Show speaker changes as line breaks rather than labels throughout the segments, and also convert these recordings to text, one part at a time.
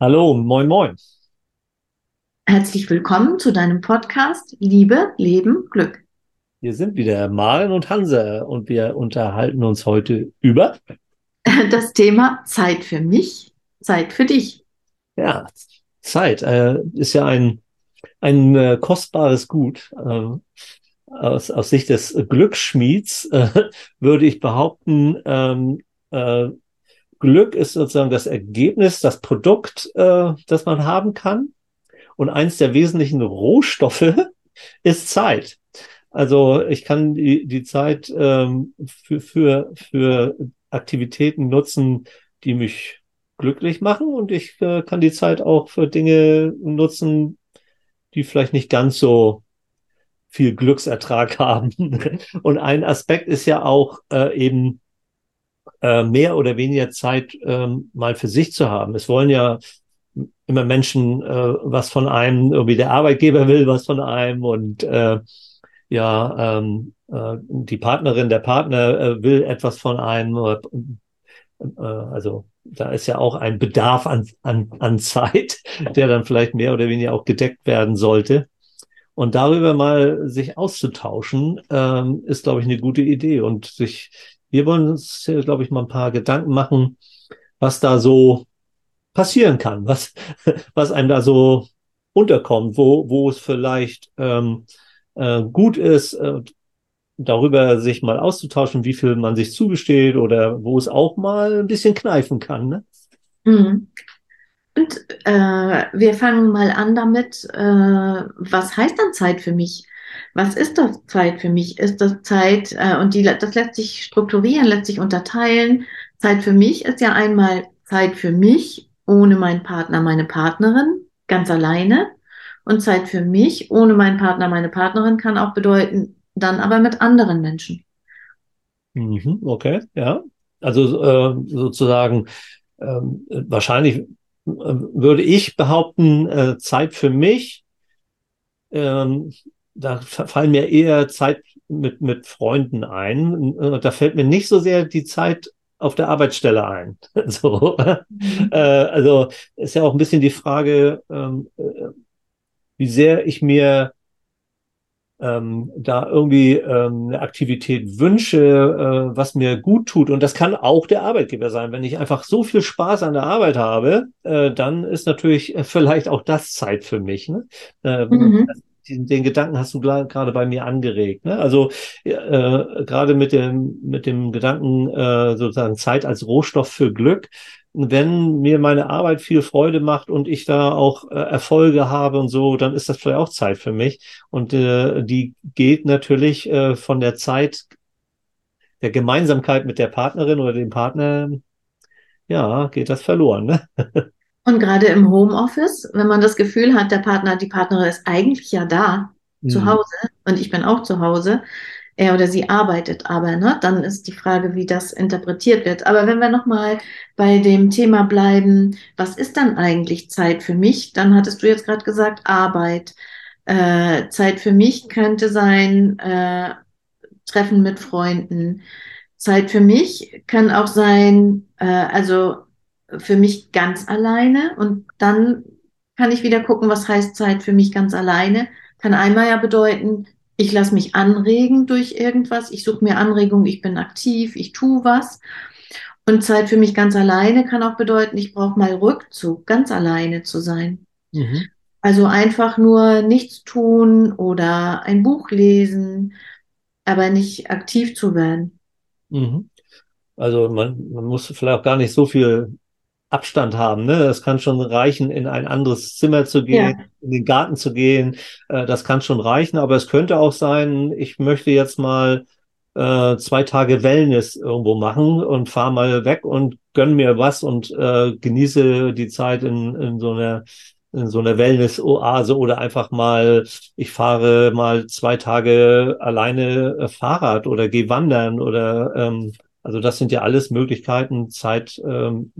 Hallo, moin, moin.
Herzlich willkommen zu deinem Podcast Liebe, Leben, Glück.
Wir sind wieder Maren und Hansa und wir unterhalten uns heute über
das Thema Zeit für mich, Zeit für dich.
Ja, Zeit äh, ist ja ein, ein äh, kostbares Gut. Äh, aus, aus Sicht des Glücksschmieds äh, würde ich behaupten, ähm, äh, Glück ist sozusagen das Ergebnis, das Produkt, äh, das man haben kann. Und eins der wesentlichen Rohstoffe ist Zeit. Also ich kann die, die Zeit ähm, für, für, für Aktivitäten nutzen, die mich glücklich machen und ich äh, kann die Zeit auch für Dinge nutzen, die vielleicht nicht ganz so viel Glücksertrag haben. und ein Aspekt ist ja auch äh, eben äh, mehr oder weniger Zeit ähm, mal für sich zu haben. Es wollen ja immer Menschen äh, was von einem, irgendwie der Arbeitgeber will was von einem und äh, ja, ähm, äh, die Partnerin, der Partner äh, will etwas von einem. Äh, also da ist ja auch ein Bedarf an, an, an Zeit, der dann vielleicht mehr oder weniger auch gedeckt werden sollte. Und darüber mal sich auszutauschen, ähm, ist, glaube ich, eine gute Idee. Und sich wir wollen uns, glaube ich, mal ein paar Gedanken machen, was da so passieren kann, was, was einem da so unterkommt, wo, wo es vielleicht ähm, äh, gut ist, äh, darüber sich mal auszutauschen, wie viel man sich zugesteht oder wo es auch mal ein bisschen kneifen kann. Ne?
Mhm. Und äh, wir fangen mal an damit, äh, was heißt dann Zeit für mich? Was ist das Zeit für mich? Ist das Zeit, äh, und die, das lässt sich strukturieren, lässt sich unterteilen. Zeit für mich ist ja einmal Zeit für mich ohne meinen Partner, meine Partnerin, ganz alleine. Und Zeit für mich ohne meinen Partner, meine Partnerin kann auch bedeuten, dann aber mit anderen Menschen.
Mhm, okay, ja. Also äh, sozusagen äh, wahrscheinlich würde ich behaupten, äh, Zeit für mich ähm, da fallen mir eher Zeit mit, mit Freunden ein. Da fällt mir nicht so sehr die Zeit auf der Arbeitsstelle ein. so. Mhm. Äh, also ist ja auch ein bisschen die Frage, ähm, äh, wie sehr ich mir ähm, da irgendwie ähm, eine Aktivität wünsche, äh, was mir gut tut. Und das kann auch der Arbeitgeber sein. Wenn ich einfach so viel Spaß an der Arbeit habe, äh, dann ist natürlich vielleicht auch das Zeit für mich. Ne? Äh, mhm den, den Gedanken hast du gerade bei mir angeregt. Ne? Also äh, gerade mit dem, mit dem Gedanken äh, sozusagen Zeit als Rohstoff für Glück. Wenn mir meine Arbeit viel Freude macht und ich da auch äh, Erfolge habe und so, dann ist das vielleicht auch Zeit für mich. Und äh, die geht natürlich äh, von der Zeit der Gemeinsamkeit mit der Partnerin oder dem Partner, ja, geht das verloren. Ne?
Und gerade im Homeoffice, wenn man das Gefühl hat, der Partner, die Partnerin ist eigentlich ja da, mhm. zu Hause, und ich bin auch zu Hause, er oder sie arbeitet aber, ne? Dann ist die Frage, wie das interpretiert wird. Aber wenn wir nochmal bei dem Thema bleiben, was ist dann eigentlich Zeit für mich? Dann hattest du jetzt gerade gesagt, Arbeit. Äh, Zeit für mich könnte sein, äh, Treffen mit Freunden. Zeit für mich kann auch sein, äh, also für mich ganz alleine und dann kann ich wieder gucken, was heißt Zeit für mich ganz alleine. Kann einmal ja bedeuten, ich lasse mich anregen durch irgendwas, ich suche mir Anregung, ich bin aktiv, ich tue was. Und Zeit für mich ganz alleine kann auch bedeuten, ich brauche mal Rückzug, ganz alleine zu sein. Mhm. Also einfach nur nichts tun oder ein Buch lesen, aber nicht aktiv zu werden.
Mhm. Also man, man muss vielleicht auch gar nicht so viel Abstand haben. Ne? Das kann schon reichen, in ein anderes Zimmer zu gehen, ja. in den Garten zu gehen. Äh, das kann schon reichen, aber es könnte auch sein, ich möchte jetzt mal äh, zwei Tage Wellness irgendwo machen und fahre mal weg und gönn mir was und äh, genieße die Zeit in, in so einer in so einer Wellness-Oase oder einfach mal, ich fahre mal zwei Tage alleine äh, Fahrrad oder gehe wandern oder ähm, also das sind ja alles Möglichkeiten, Zeit ähm,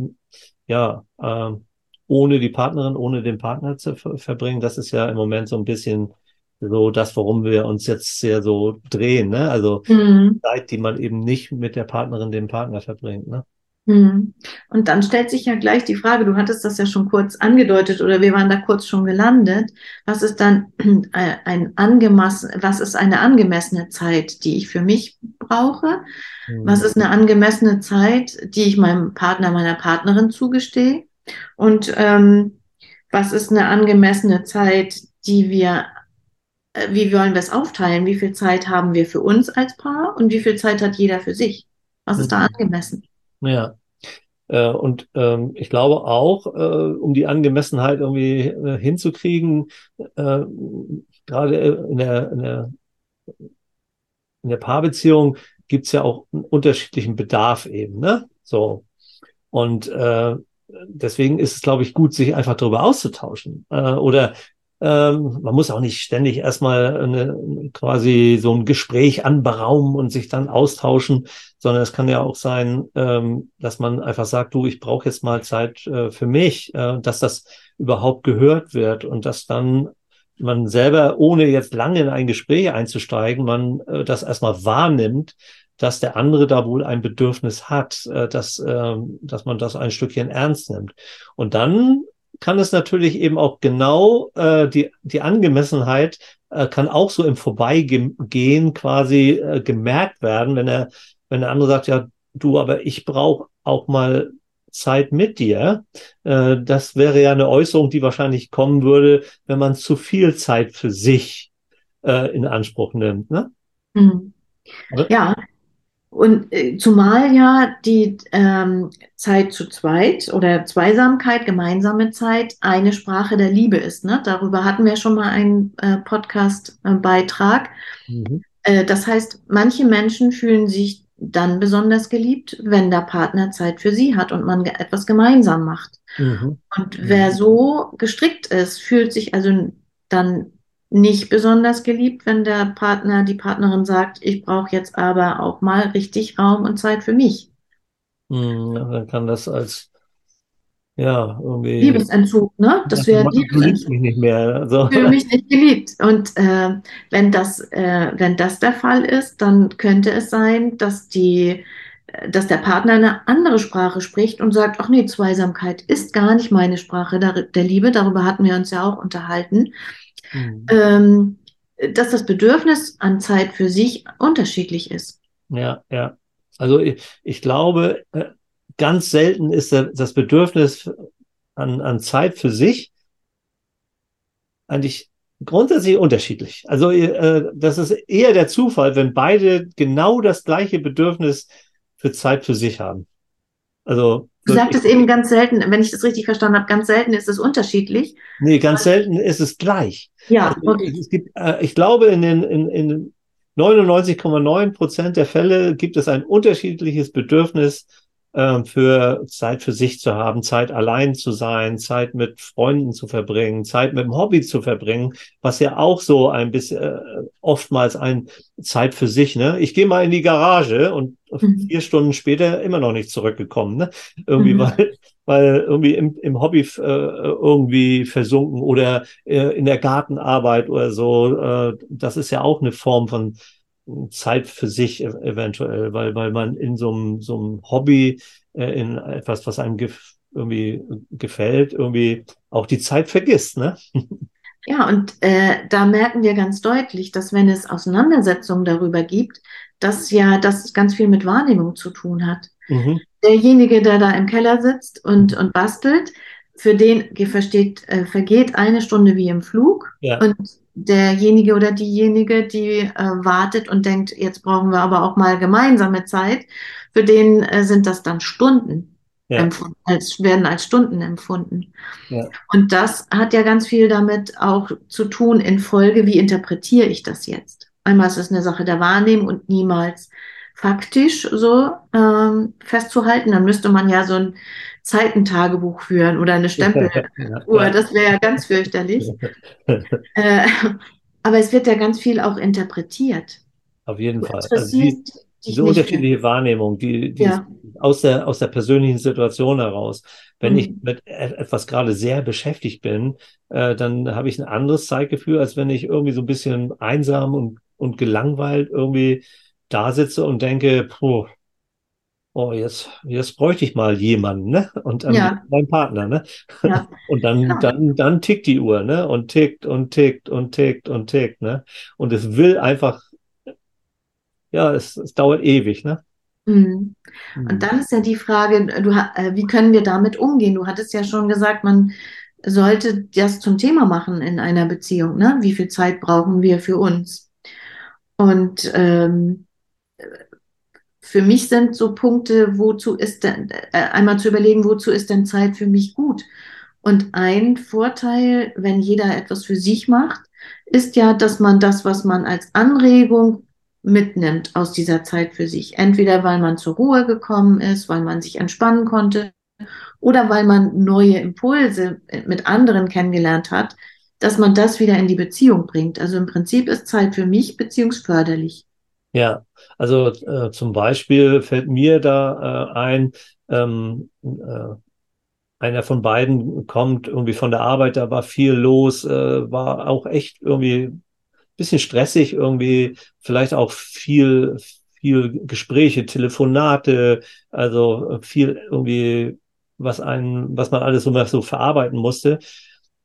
ja, ähm, ohne die Partnerin, ohne den Partner zu ver verbringen, das ist ja im Moment so ein bisschen so das, worum wir uns jetzt sehr so drehen, ne? Also mhm. Zeit, die man eben nicht mit der Partnerin, dem Partner verbringt, ne?
Hm. Und dann stellt sich ja gleich die Frage, du hattest das ja schon kurz angedeutet oder wir waren da kurz schon gelandet. Was ist dann ein angemessen, was ist eine angemessene Zeit, die ich für mich brauche? Was hm. ist eine angemessene Zeit, die ich meinem Partner, meiner Partnerin zugestehe? Und ähm, was ist eine angemessene Zeit, die wir, äh, wie wollen wir es aufteilen? Wie viel Zeit haben wir für uns als Paar und wie viel Zeit hat jeder für sich? Was ist da hm. angemessen?
Ja. Äh, und ähm, ich glaube auch, äh, um die Angemessenheit irgendwie äh, hinzukriegen, äh, gerade in der, in der, in der Paarbeziehung gibt's ja auch einen unterschiedlichen Bedarf eben, ne? So. Und äh, deswegen ist es, glaube ich, gut, sich einfach darüber auszutauschen. Äh, oder ähm, man muss auch nicht ständig erstmal eine, quasi so ein Gespräch anberaumen und sich dann austauschen, sondern es kann ja auch sein, ähm, dass man einfach sagt, du, ich brauche jetzt mal Zeit äh, für mich, äh, dass das überhaupt gehört wird und dass dann man selber, ohne jetzt lange in ein Gespräch einzusteigen, man äh, das erstmal wahrnimmt, dass der andere da wohl ein Bedürfnis hat, äh, dass, äh, dass man das ein Stückchen ernst nimmt. Und dann kann es natürlich eben auch genau äh, die, die Angemessenheit äh, kann auch so im Vorbeigehen quasi äh, gemerkt werden, wenn er, wenn der andere sagt, ja, du, aber ich brauche auch mal Zeit mit dir. Äh, das wäre ja eine Äußerung, die wahrscheinlich kommen würde, wenn man zu viel Zeit für sich äh, in Anspruch nimmt. Ne?
Mhm. Ja, und äh, zumal ja die ähm, Zeit zu zweit oder Zweisamkeit, gemeinsame Zeit, eine Sprache der Liebe ist. Ne? Darüber hatten wir schon mal einen äh, Podcast-Beitrag. Mhm. Äh, das heißt, manche Menschen fühlen sich dann besonders geliebt, wenn der Partner Zeit für sie hat und man etwas gemeinsam macht. Mhm. Und wer so gestrickt ist, fühlt sich also dann nicht besonders geliebt, wenn der Partner, die Partnerin sagt, ich brauche jetzt aber auch mal richtig Raum und Zeit für mich.
Hm, dann kann das als ja, irgendwie.
Liebesentzug, ne? Das wäre
Du liebst mich nicht mehr.
Also. Fühle mich nicht geliebt. Und äh, wenn, das, äh, wenn das der Fall ist, dann könnte es sein, dass die dass der Partner eine andere Sprache spricht und sagt, ach nee, Zweisamkeit ist gar nicht meine Sprache der, der Liebe, darüber hatten wir uns ja auch unterhalten mhm. ähm, dass das Bedürfnis an Zeit für sich unterschiedlich ist.
Ja, ja. Also ich, ich glaube, äh, ganz selten ist das Bedürfnis an, an Zeit für sich eigentlich grundsätzlich unterschiedlich. Also äh, das ist eher der Zufall, wenn beide genau das gleiche Bedürfnis für Zeit für sich haben. Also
Du sagtest eben ganz selten, wenn ich das richtig verstanden habe, ganz selten ist es unterschiedlich.
Nee, ganz selten ist es gleich.
Ja, also,
okay. Es gibt, äh, ich glaube, in den in, in 99,9 Prozent der Fälle gibt es ein unterschiedliches Bedürfnis ähm, für Zeit für sich zu haben, Zeit allein zu sein, Zeit mit Freunden zu verbringen, Zeit mit dem Hobby zu verbringen, was ja auch so ein bisschen äh, oftmals ein Zeit für sich, ne? Ich gehe mal in die Garage und mhm. vier Stunden später immer noch nicht zurückgekommen, ne? Irgendwie, mhm. weil, weil irgendwie im, im Hobby äh, irgendwie versunken oder äh, in der Gartenarbeit oder so. Äh, das ist ja auch eine Form von Zeit für sich e-, eventuell, weil, weil man in so einem, so einem Hobby, äh, in etwas, was einem gef irgendwie gefällt, irgendwie auch die Zeit vergisst, ne?
Ja, und äh, da merken wir ganz deutlich, dass wenn es Auseinandersetzungen darüber gibt, dass ja das ganz viel mit Wahrnehmung zu tun hat. Mhm. Derjenige, der da im Keller sitzt und, und bastelt, für den versteht, äh, vergeht eine Stunde wie im Flug. Ja. Und derjenige oder diejenige, die äh, wartet und denkt, jetzt brauchen wir aber auch mal gemeinsame Zeit, für den äh, sind das dann Stunden. Ja. Empfunden, als, werden als Stunden empfunden. Ja. Und das hat ja ganz viel damit auch zu tun in Folge, wie interpretiere ich das jetzt? Einmal ist es eine Sache der Wahrnehmung und niemals faktisch so ähm, festzuhalten. Dann müsste man ja so ein Zeitentagebuch führen oder eine Stempeluhr. Das wäre ja ganz fürchterlich. äh, aber es wird ja ganz viel auch interpretiert.
Auf jeden Fall. Also die, diese unterschiedliche Wahrnehmung, die, die ja. aus, der, aus der persönlichen Situation heraus. Wenn mhm. ich mit e-, etwas gerade sehr beschäftigt bin, äh, dann habe ich ein anderes Zeitgefühl, als wenn ich irgendwie so ein bisschen einsam und, und gelangweilt irgendwie da sitze und denke, puh, oh, jetzt, jetzt bräuchte ich mal jemanden, ne? Und dann
Ja,
mein Partner, ne?
ja,
Und dann,
genau.
dann, dann tickt die Uhr, ne? Und tickt und tickt und tickt und tickt, ne? Und es will einfach, ja, es, es dauert ewig, ne?
Mhm. Und
Hm.
dann ist ja die Frage, du, äh, wie können wir damit umgehen? Du hattest ja schon gesagt, man sollte das zum Thema machen in einer Beziehung, ne? Wie viel Zeit brauchen wir für uns? Und ähm, für mich sind so Punkte, wozu ist denn, äh, einmal zu überlegen, wozu ist denn Zeit für mich gut? Und ein Vorteil, wenn jeder etwas für sich macht, ist ja, dass man das, was man als Anregung mitnimmt aus dieser Zeit für sich. Entweder weil man zur Ruhe gekommen ist, weil man sich entspannen konnte oder weil man neue Impulse mit anderen kennengelernt hat, dass man das wieder in die Beziehung bringt. Also im Prinzip ist Zeit für mich beziehungsförderlich.
Ja, also äh, zum Beispiel fällt mir da äh, ein, ähm, äh, einer von beiden kommt irgendwie von der Arbeit, da war viel los, äh, war auch echt irgendwie bisschen stressig, irgendwie vielleicht auch viel, viel Gespräche, Telefonate, also viel irgendwie, was einen, was man alles immer so verarbeiten musste.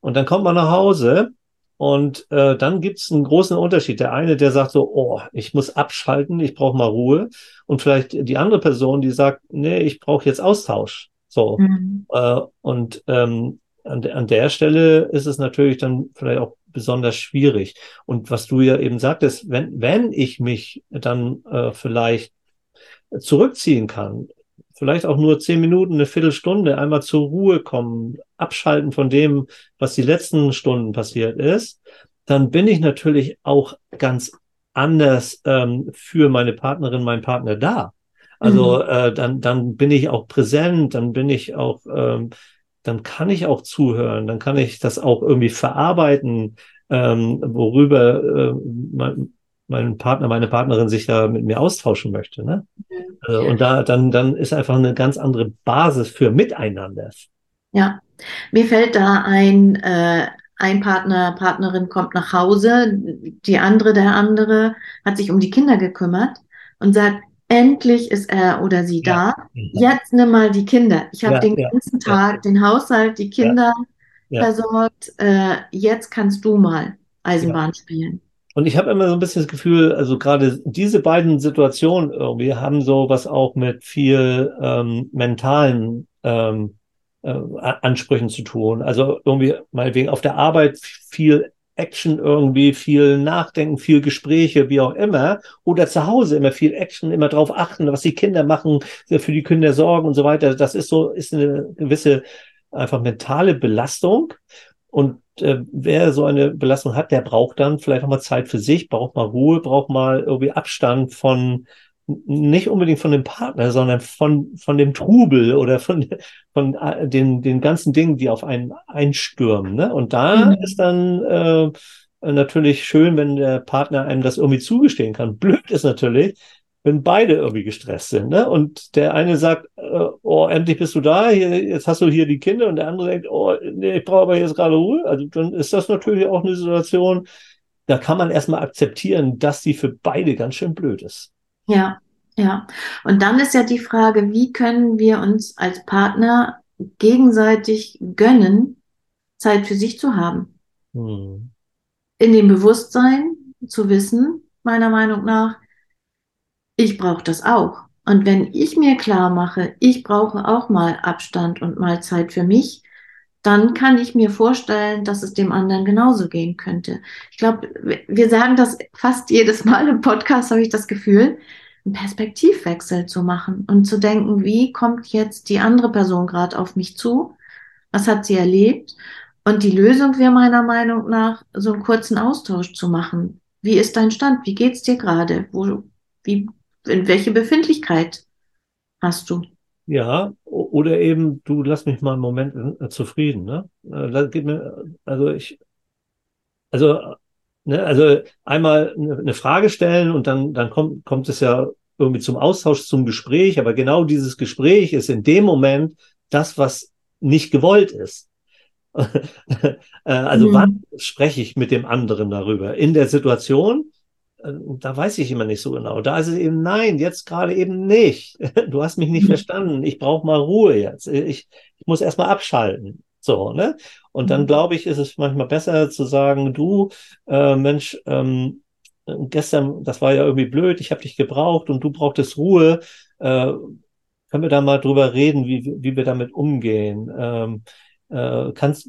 Und dann kommt man nach Hause und äh, dann gibt's einen großen Unterschied. Der eine, der sagt so, oh, ich muss abschalten, ich brauche mal Ruhe. Und vielleicht die andere Person, die sagt, nee, ich brauche jetzt Austausch. So.
Mhm.
Äh, und ähm, an, an der Stelle ist es natürlich dann vielleicht auch besonders schwierig. Und was du ja eben sagtest, wenn, wenn ich mich dann äh, vielleicht zurückziehen kann, vielleicht auch nur zehn Minuten, eine Viertelstunde, einmal zur Ruhe kommen, abschalten von dem, was die letzten Stunden passiert ist, dann bin ich natürlich auch ganz anders ähm, für meine Partnerin, meinen Partner da. Also
Mhm.
äh, dann, dann bin ich auch präsent, dann bin ich auch, ähm, dann kann ich auch zuhören, dann kann ich das auch irgendwie verarbeiten, ähm, worüber äh, mein, mein Partner, meine Partnerin sich da mit mir austauschen möchte. Ne? Also, und da dann, dann ist einfach eine ganz andere Basis für Miteinander.
Ja, mir fällt da ein, äh, ein Partner, Partnerin kommt nach Hause, die andere, der andere hat sich um die Kinder gekümmert und sagt, endlich ist er oder sie
Ja,
da. Jetzt nimm mal die Kinder. Ich habe
ja,
den
ja,
ganzen
ja,
Tag den Haushalt, die
ja,
Kinder
ja,
versorgt. Äh, jetzt kannst du mal
ja.
Eisenbahn spielen.
Und ich habe immer so ein bisschen das Gefühl, also gerade diese beiden Situationen irgendwie haben so was auch mit viel ähm, mentalen ähm, äh, Ansprüchen zu tun. Also irgendwie meinetwegen auf der Arbeit viel Action irgendwie, viel Nachdenken, viel Gespräche, wie auch immer. Oder zu Hause immer viel Action, immer drauf achten, was die Kinder machen, für die Kinder sorgen und so weiter. Das ist so, ist eine gewisse einfach mentale Belastung. Und äh, wer so eine Belastung hat, der braucht dann vielleicht auch mal Zeit für sich, braucht mal Ruhe, braucht mal irgendwie Abstand von nicht unbedingt von dem Partner, sondern von, von dem Trubel oder von, von äh, den, den ganzen Dingen, die auf einen einstürmen. Ne? Und da
Mhm.
ist dann äh, natürlich schön, wenn der Partner einem das irgendwie zugestehen kann. Blöd ist natürlich, wenn beide irgendwie gestresst sind. Ne? Und der eine sagt, äh, oh, endlich bist du da, hier, jetzt hast du hier die Kinder und der andere denkt, oh, nee, ich brauche aber jetzt gerade Ruhe. Also dann ist das natürlich auch eine Situation, da kann man erstmal akzeptieren, dass die für beide ganz schön blöd ist.
Ja, ja. Und dann ist ja die Frage, wie können wir uns als Partner gegenseitig gönnen, Zeit für sich zu haben?
Hm.
In dem Bewusstsein zu wissen, meiner Meinung nach, ich brauche das auch. Und wenn ich mir klar mache, ich brauche auch mal Abstand und mal Zeit für mich, dann kann ich mir vorstellen, dass es dem anderen genauso gehen könnte. Ich glaube, wir sagen das fast jedes Mal im Podcast, habe ich das Gefühl, einen Perspektivwechsel zu machen und zu denken, wie kommt jetzt die andere Person gerade auf mich zu? Was hat sie erlebt? Und die Lösung wäre meiner Meinung nach, so einen kurzen Austausch zu machen. Wie ist dein Stand? Wie geht's dir gerade? Wo, wie, in welche Befindlichkeit hast du?
Ja, oder eben, du lass mich mal einen Moment äh, zufrieden, ne? Äh, also ich, also, ne, also einmal eine eine Frage stellen und dann, dann kommt, kommt es ja irgendwie zum Austausch, zum Gespräch, aber genau dieses Gespräch ist in dem Moment das, was nicht gewollt ist. Äh, Also wann
Mhm.
spreche ich mit dem anderen darüber? In der Situation, da weiß ich immer nicht so genau. Da ist es eben, nein, jetzt gerade eben nicht. Du hast mich nicht mhm. verstanden. Ich brauche mal Ruhe jetzt. Ich, ich muss erstmal abschalten. So, ne? Und dann mhm. glaube ich, ist es manchmal besser zu sagen, du, äh, Mensch, ähm, gestern, das war ja irgendwie blöd, ich habe dich gebraucht und du brauchtest Ruhe. Äh, können wir da mal drüber reden, wie, wie wir damit umgehen? Ähm, äh, kannst,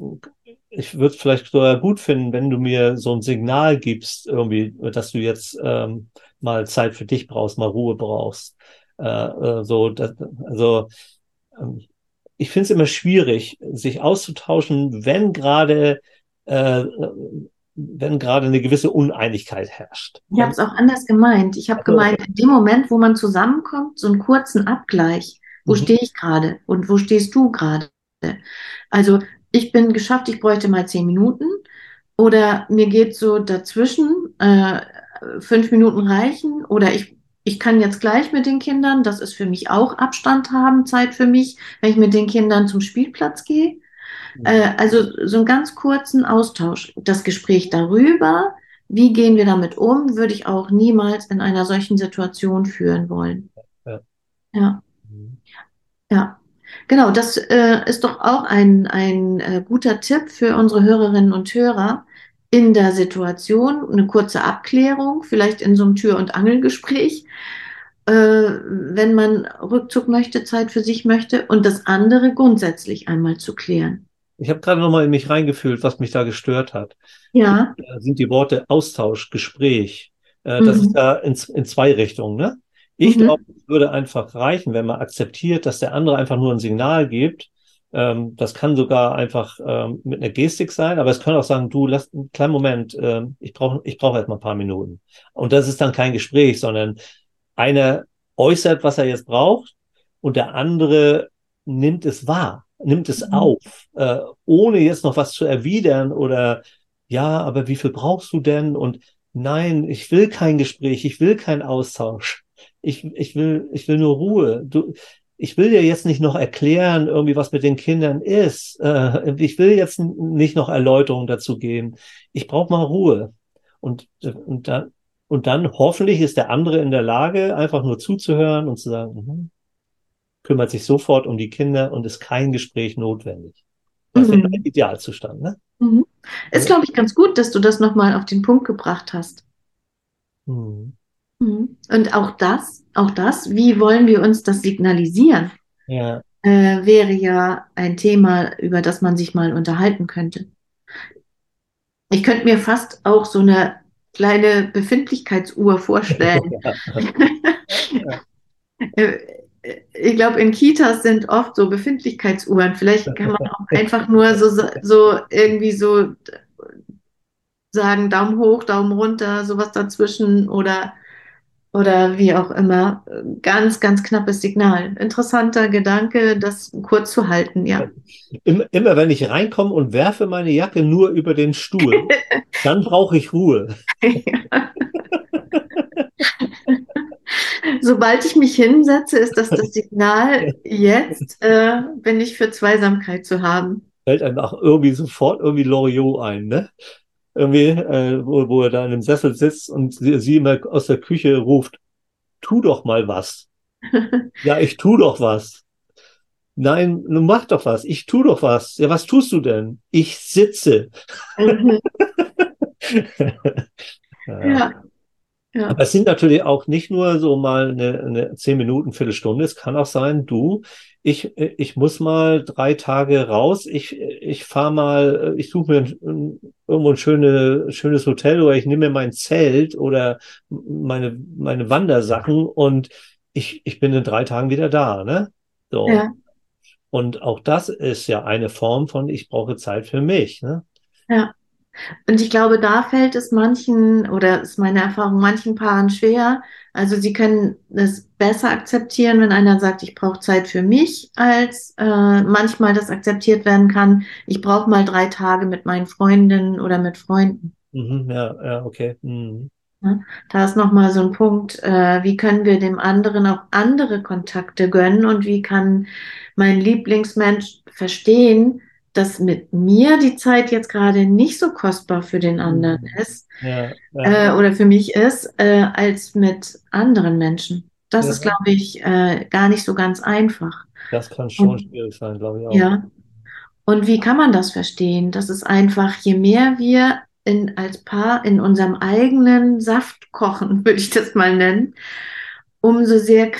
ich würde es vielleicht sogar gut finden, wenn du mir so ein Signal gibst, irgendwie, dass du jetzt ähm, mal Zeit für dich brauchst, mal Ruhe brauchst. Äh, äh, so, das, also ähm, ich finde es immer schwierig, sich auszutauschen, wenn gerade äh, wenn gerade eine gewisse Uneinigkeit herrscht.
Ich habe es auch anders gemeint. Ich habe gemeint, in dem Moment, wo man zusammenkommt, so einen kurzen Abgleich. Wo mhm. stehe ich gerade und wo stehst du gerade? Also ich bin geschafft, ich bräuchte mal zehn Minuten oder mir geht so dazwischen, äh, fünf Minuten reichen oder ich, ich kann jetzt gleich mit den Kindern, das ist für mich auch Abstand haben, Zeit für mich, wenn ich mit den Kindern zum Spielplatz gehe. Mhm. Äh, also so einen ganz kurzen Austausch. Das Gespräch darüber, wie gehen wir damit um, würde ich auch niemals in einer solchen Situation führen wollen. Ja. Ja. Mhm. ja. Genau, das äh, ist doch auch ein, ein äh, guter Tipp für unsere Hörerinnen und Hörer in der Situation. Eine kurze Abklärung, vielleicht in so einem Tür- und Angelgespräch, äh, wenn man Rückzug möchte, Zeit für sich möchte und das andere grundsätzlich einmal zu klären.
Ich habe gerade nochmal in mich reingefühlt, was mich da gestört hat.
Ja.
Da sind die Worte Austausch, Gespräch. Äh, das mhm. ist ja in, in zwei Richtungen, ne? Ich mhm. glaube, es würde einfach reichen, wenn man akzeptiert, dass der andere einfach nur ein Signal gibt. Ähm, das kann sogar einfach ähm, mit einer Gestik sein, aber es kann auch sagen, du lass einen kleinen Moment, ähm, ich brauche ich brauche erst mal ein paar Minuten. Und das ist dann kein Gespräch, sondern einer äußert, was er jetzt braucht und der andere nimmt es wahr, nimmt es mhm. auf, äh, ohne jetzt noch was zu erwidern oder ja, aber wie viel brauchst du denn? Und nein, ich will kein Gespräch, ich will keinen Austausch ich, ich will, ich will nur Ruhe. Du, ich will dir jetzt nicht noch erklären, irgendwie, was mit den Kindern ist. Äh, ich will jetzt nicht noch Erläuterungen dazu geben. Ich brauche mal Ruhe. Und, und dann, und dann hoffentlich ist der andere in der Lage, einfach nur zuzuhören und zu sagen, mhm, kümmert sich sofort um die Kinder und ist kein Gespräch notwendig. Das mhm. wäre ein Idealzustand, ne?
Mhm. Ist, glaube ich, ganz gut, dass du das nochmal auf den Punkt gebracht hast. Mhm. Mhm. Und auch das, auch das, wie wollen wir uns das signalisieren?
Ja.
Äh, wäre ja ein Thema, über das man sich mal unterhalten könnte. Ich könnte mir fast auch so eine kleine Befindlichkeitsuhr vorstellen. Äh, ich glaube, in Kitas sind oft so Befindlichkeitsuhren. Vielleicht kann man auch einfach nur so, so irgendwie so sagen, Daumen hoch, Daumen runter, sowas dazwischen oder oder wie auch immer. Ganz, ganz knappes Signal. Interessanter Gedanke, das kurz zu halten, ja.
Immer, immer wenn ich reinkomme und werfe meine Jacke nur über den Stuhl, dann brauche ich Ruhe.
Sobald ich mich hinsetze, ist das das Signal, jetzt äh, bin ich für Zweisamkeit zu haben.
Fällt einem auch irgendwie sofort irgendwie Loriot ein, ne? Irgendwie, äh, wo, wo er da in einem Sessel sitzt und sie, sie immer aus der Küche ruft, tu doch mal was. ja, ich tu doch was. Nein, du mach doch was. Ich tu doch was. Ja, was tust du denn? Ich sitze. Mhm. ja. ja. Ja. Aber es sind natürlich auch nicht nur so mal eine, eine zehn Minuten, Viertelstunde. Es kann auch sein, du, ich, ich muss mal drei Tage raus. Ich, ich fahre mal, ich suche mir ein, irgendwo ein schöne, schönes Hotel oder ich nehme mir mein Zelt oder meine, meine Wandersachen und ich, ich bin in drei Tagen wieder da, ne? So. Ja. Und auch das ist ja eine Form von, ich brauche Zeit für mich, ne?
Ja. Und ich glaube, da fällt es manchen, oder ist meine Erfahrung, manchen Paaren schwer. Also sie können es besser akzeptieren, wenn einer sagt, ich brauche Zeit für mich, als äh, manchmal das akzeptiert werden kann, ich brauche mal drei Tage mit meinen Freundinnen oder mit Freunden.
Mhm, ja, ja, okay. Mhm.
Da ist nochmal so ein Punkt, äh, wie können wir dem anderen auch andere Kontakte gönnen und wie kann mein Lieblingsmensch verstehen, dass mit mir die Zeit jetzt gerade nicht so kostbar für den anderen
Mhm.
ist
Ja, ja,
äh, oder für mich ist, äh, als mit anderen Menschen. Das
Ja.
ist, glaube ich, äh, gar nicht so ganz einfach.
das kann schon
Und-
schwierig sein, glaube ich auch.
Ja. Und wie kann man das verstehen? Das ist einfach, je mehr wir in, als Paar in unserem eigenen Saft kochen, würde ich das mal nennen, umso sehr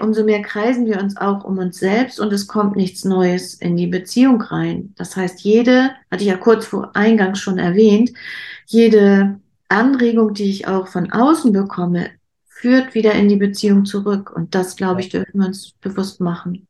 umso mehr kreisen wir uns auch um uns selbst und es kommt nichts Neues in die Beziehung rein. Das heißt, jede, hatte ich ja kurz vor Eingang schon erwähnt, jede Anregung, die ich auch von außen bekomme, führt wieder in die Beziehung zurück. Und das, glaube ich, dürfen wir uns bewusst machen.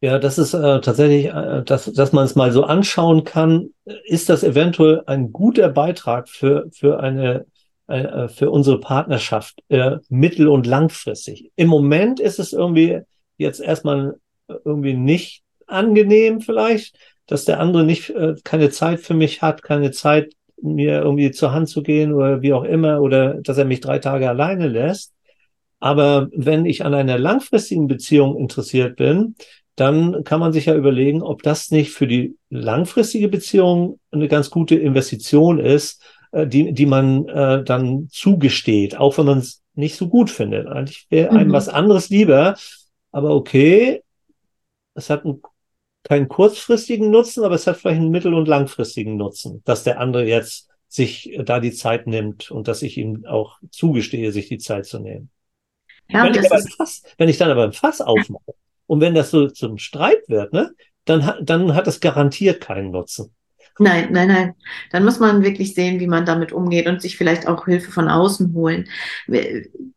Ja, das ist äh, tatsächlich, äh, dass, dass man es mal so anschauen kann, ist das eventuell ein guter Beitrag für, für eine, äh, für unsere Partnerschaft, äh, mittel- und langfristig. Im Moment ist es irgendwie jetzt erstmal irgendwie nicht angenehm vielleicht, dass der andere nicht, äh, keine Zeit für mich hat, keine Zeit, mir irgendwie zur Hand zu gehen oder wie auch immer, oder dass er mich drei Tage alleine lässt. Aber wenn ich an einer langfristigen Beziehung interessiert bin, dann kann man sich ja überlegen, ob das nicht für die langfristige Beziehung eine ganz gute Investition ist, äh, die, die man äh, dann zugesteht, auch wenn man es nicht so gut findet. Eigentlich wäre einem
Mhm.
was anderes lieber, aber okay, es hat einen, keinen kurzfristigen Nutzen, aber es hat vielleicht einen mittel- und langfristigen Nutzen, dass der andere jetzt sich da die Zeit nimmt und dass ich ihm auch zugestehe, sich die Zeit zu nehmen.
Ja,
Wenn ich, Fass, wenn ich dann aber ein Fass aufmache und wenn das so zum Streit wird, ne, dann, dann hat das garantiert keinen Nutzen.
Nein, nein, nein. Dann muss man wirklich sehen, wie man damit umgeht und sich vielleicht auch Hilfe von außen holen.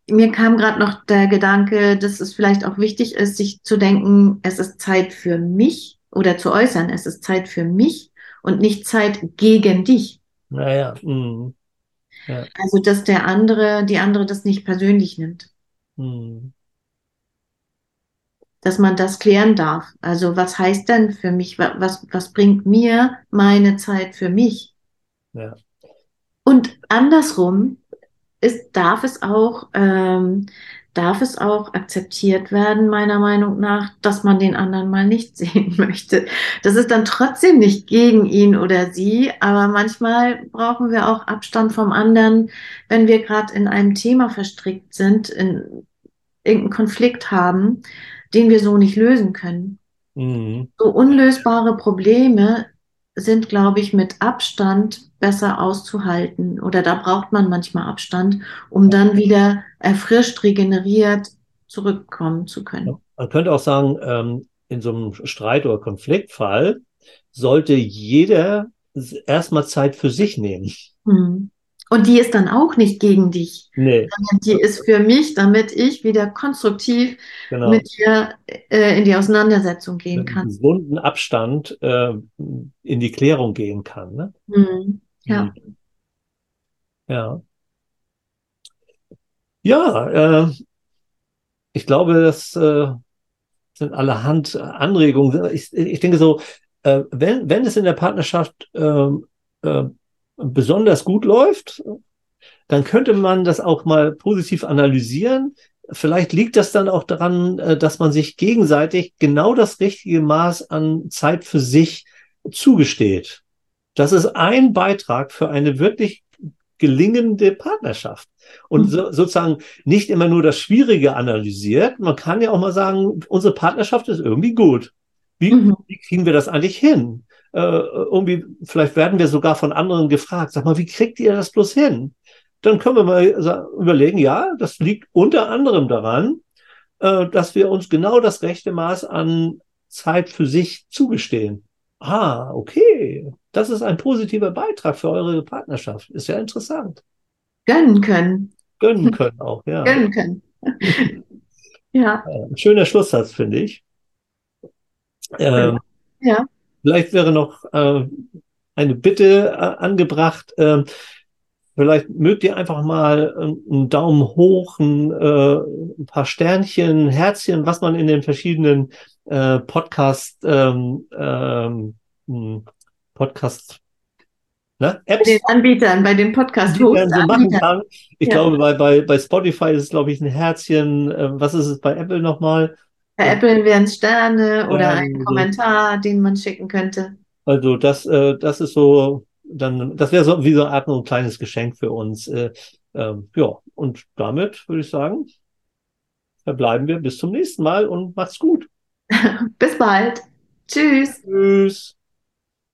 Mir kam gerade noch der Gedanke, dass es vielleicht auch wichtig ist, sich zu denken, es ist Zeit für mich oder zu äußern, es ist Zeit für mich und nicht Zeit gegen dich.
Naja, mm,
Also, dass der andere, die andere das nicht persönlich nimmt.
mm,
dass man das klären darf. Also was heißt denn für mich, wa- was, was bringt mir meine Zeit für mich?
ja,
Und andersrum ist, darf es auch, ähm, darf es auch akzeptiert werden, meiner Meinung nach, dass man den anderen mal nicht sehen möchte. Das ist dann trotzdem nicht gegen ihn oder sie, aber manchmal brauchen wir auch Abstand vom anderen, wenn wir gerade in einem Thema verstrickt sind, in irgendeinen Konflikt haben, den wir so nicht lösen können.
mm,
So unlösbare Probleme sind, glaube ich, mit Abstand besser auszuhalten. Oder da braucht man manchmal Abstand, um dann wieder erfrischt, regeneriert zurückkommen zu können.
Man könnte auch sagen, ähm, in so einem Streit- oder Konfliktfall sollte jeder erstmal Zeit für sich nehmen.
Hm. Und die ist dann auch nicht gegen dich,
Nee,
sondern die ist für mich, damit ich wieder konstruktiv
genau.
mit dir äh, in die Auseinandersetzung gehen
Mit
kann.
gesunden Abstand äh, in die Klärung gehen kann. Ne?
Hm. Ja.
Mhm. Ja. Ja, äh, ich glaube, das äh, sind allerhand Anregungen. Ich, ich denke so, äh, wenn, wenn es in der Partnerschaft ähm, äh, besonders gut läuft, dann könnte man das auch mal positiv analysieren. Vielleicht liegt das dann auch daran, äh, dass man sich gegenseitig genau das richtige Maß an Zeit für sich zugesteht. Das ist ein Beitrag für eine wirklich gelingende Partnerschaft. Und so, sozusagen nicht immer nur das Schwierige analysiert. Man kann ja auch mal sagen, unsere Partnerschaft ist irgendwie gut. Wie,
Mhm.
wie kriegen wir das eigentlich hin? Äh, irgendwie, vielleicht werden wir sogar von anderen gefragt, sag mal, wie kriegt ihr das bloß hin? Dann können wir mal überlegen, ja, das liegt unter anderem daran, äh, dass wir uns genau das rechte Maß an Zeit für sich zugestehen. Ah, okay. Das ist ein positiver Beitrag für eure Partnerschaft. Ist ja interessant.
Gönnen können.
Gönnen können auch, ja.
Gönnen können. ja,
Ein schöner Schlusssatz, finde ich. Ähm,
ja.
Vielleicht wäre noch äh, eine Bitte äh, angebracht. ähm, vielleicht mögt ihr einfach mal ähm, einen Daumen hoch, ein, äh, ein paar Sternchen, Herzchen, was man in den verschiedenen äh, Podcast, ähm, ähm, hm, Podcast, ne,
Bei
Apps
den Anbietern, bei den podcast
so machen kann. Ich
Ja.
glaube, bei, bei, bei Spotify ist es, glaube ich, ein Herzchen. Äh, was ist es bei Apple nochmal?
Apple wären Sterne oder
Ja,
ein. Kommentar, den man schicken könnte.
Also das, äh, das ist so, dann, das wäre so wie so eine Art ein kleines Geschenk für uns. Äh, ähm, ja, und damit würde ich sagen, verbleiben wir bis zum nächsten Mal und macht's gut.
Bis bald. Tschüss.
Tschüss.